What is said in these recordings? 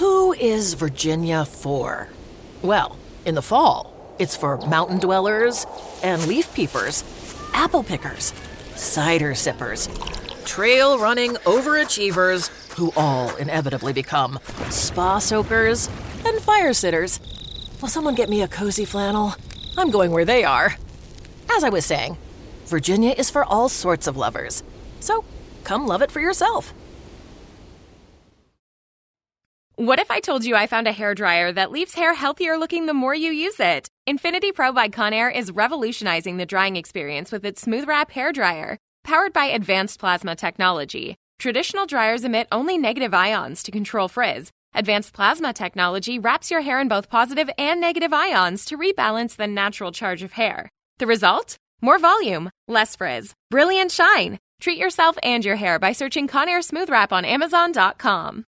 Who is Virginia for? Well, in the fall, it's for mountain dwellers and leaf peepers, apple pickers, cider sippers, trail running overachievers who all inevitably become spa soakers and fire sitters. Will someone get me a cozy flannel? I'm going where they are. As I was saying, Virginia is for all sorts of lovers. So come love it for yourself. What if I told you I found a hair dryer that leaves hair healthier looking the more you use it? Infinity Pro by Conair is revolutionizing the drying experience with its smooth wrap hair dryer. Powered by advanced plasma technology, traditional dryers emit only negative ions to control frizz. Advanced plasma technology wraps your hair in both positive and negative ions to rebalance the natural charge of hair. The result? More volume, less frizz, brilliant shine. Treat yourself and your hair by searching Conair Smooth Wrap on Amazon.com.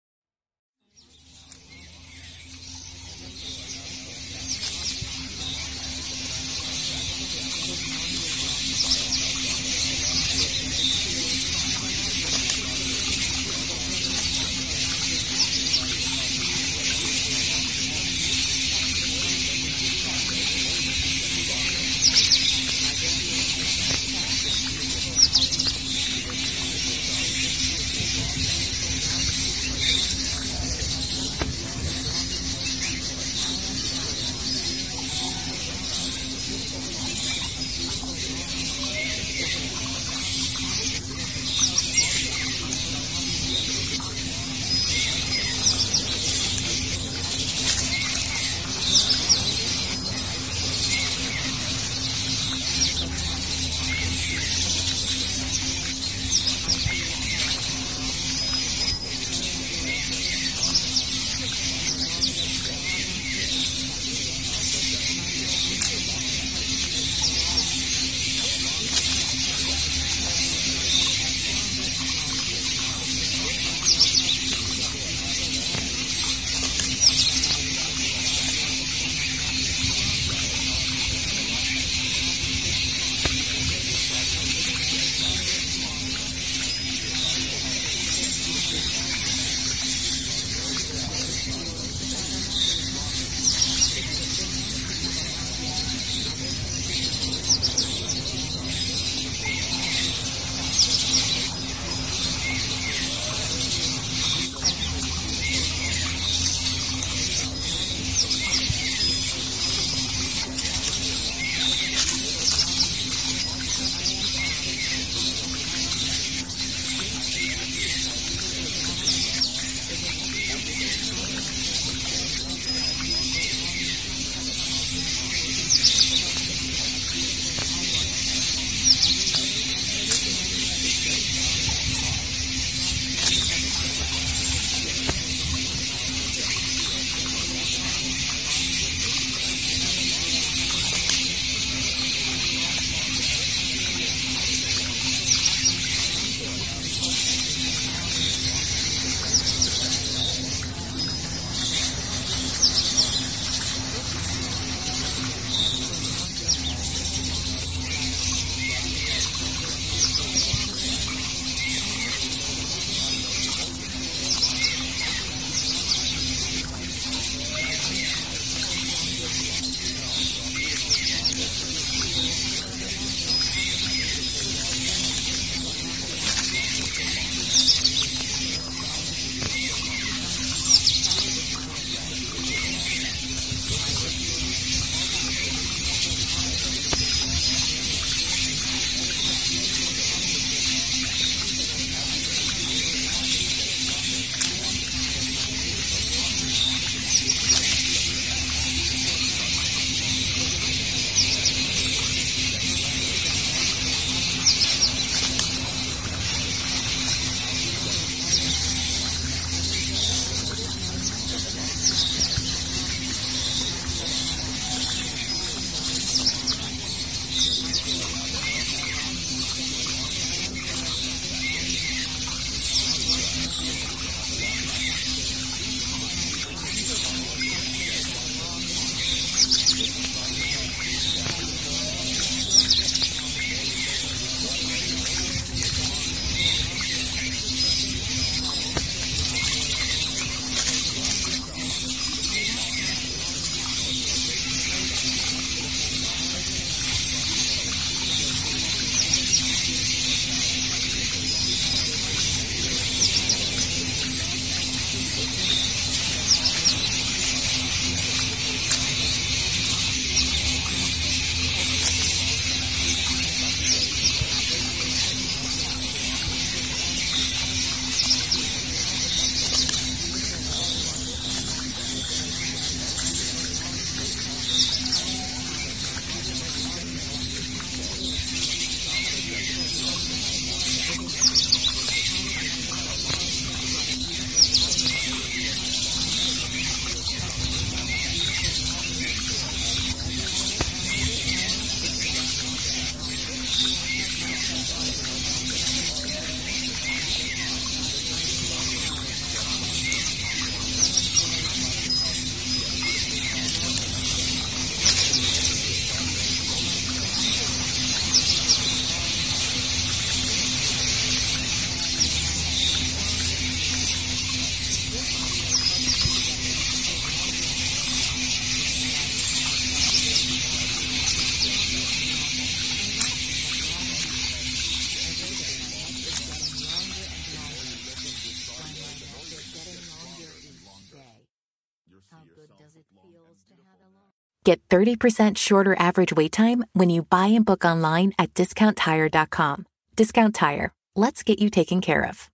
Get 30% shorter average wait time when you buy and book online at discounttire.com. Discount Tire. Let's get you taken care of.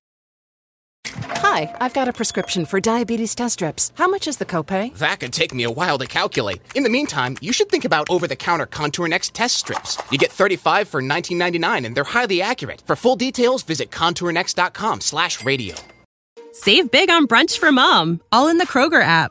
Hi, I've got a prescription for diabetes test strips. How much is the copay? That could take me a while to calculate. In the meantime, you should think about over-the-counter Contour Next test strips. You get 35 for 19.99 and they're highly accurate. For full details, visit contournext.com/radio. Save big on brunch for mom, all in the Kroger app.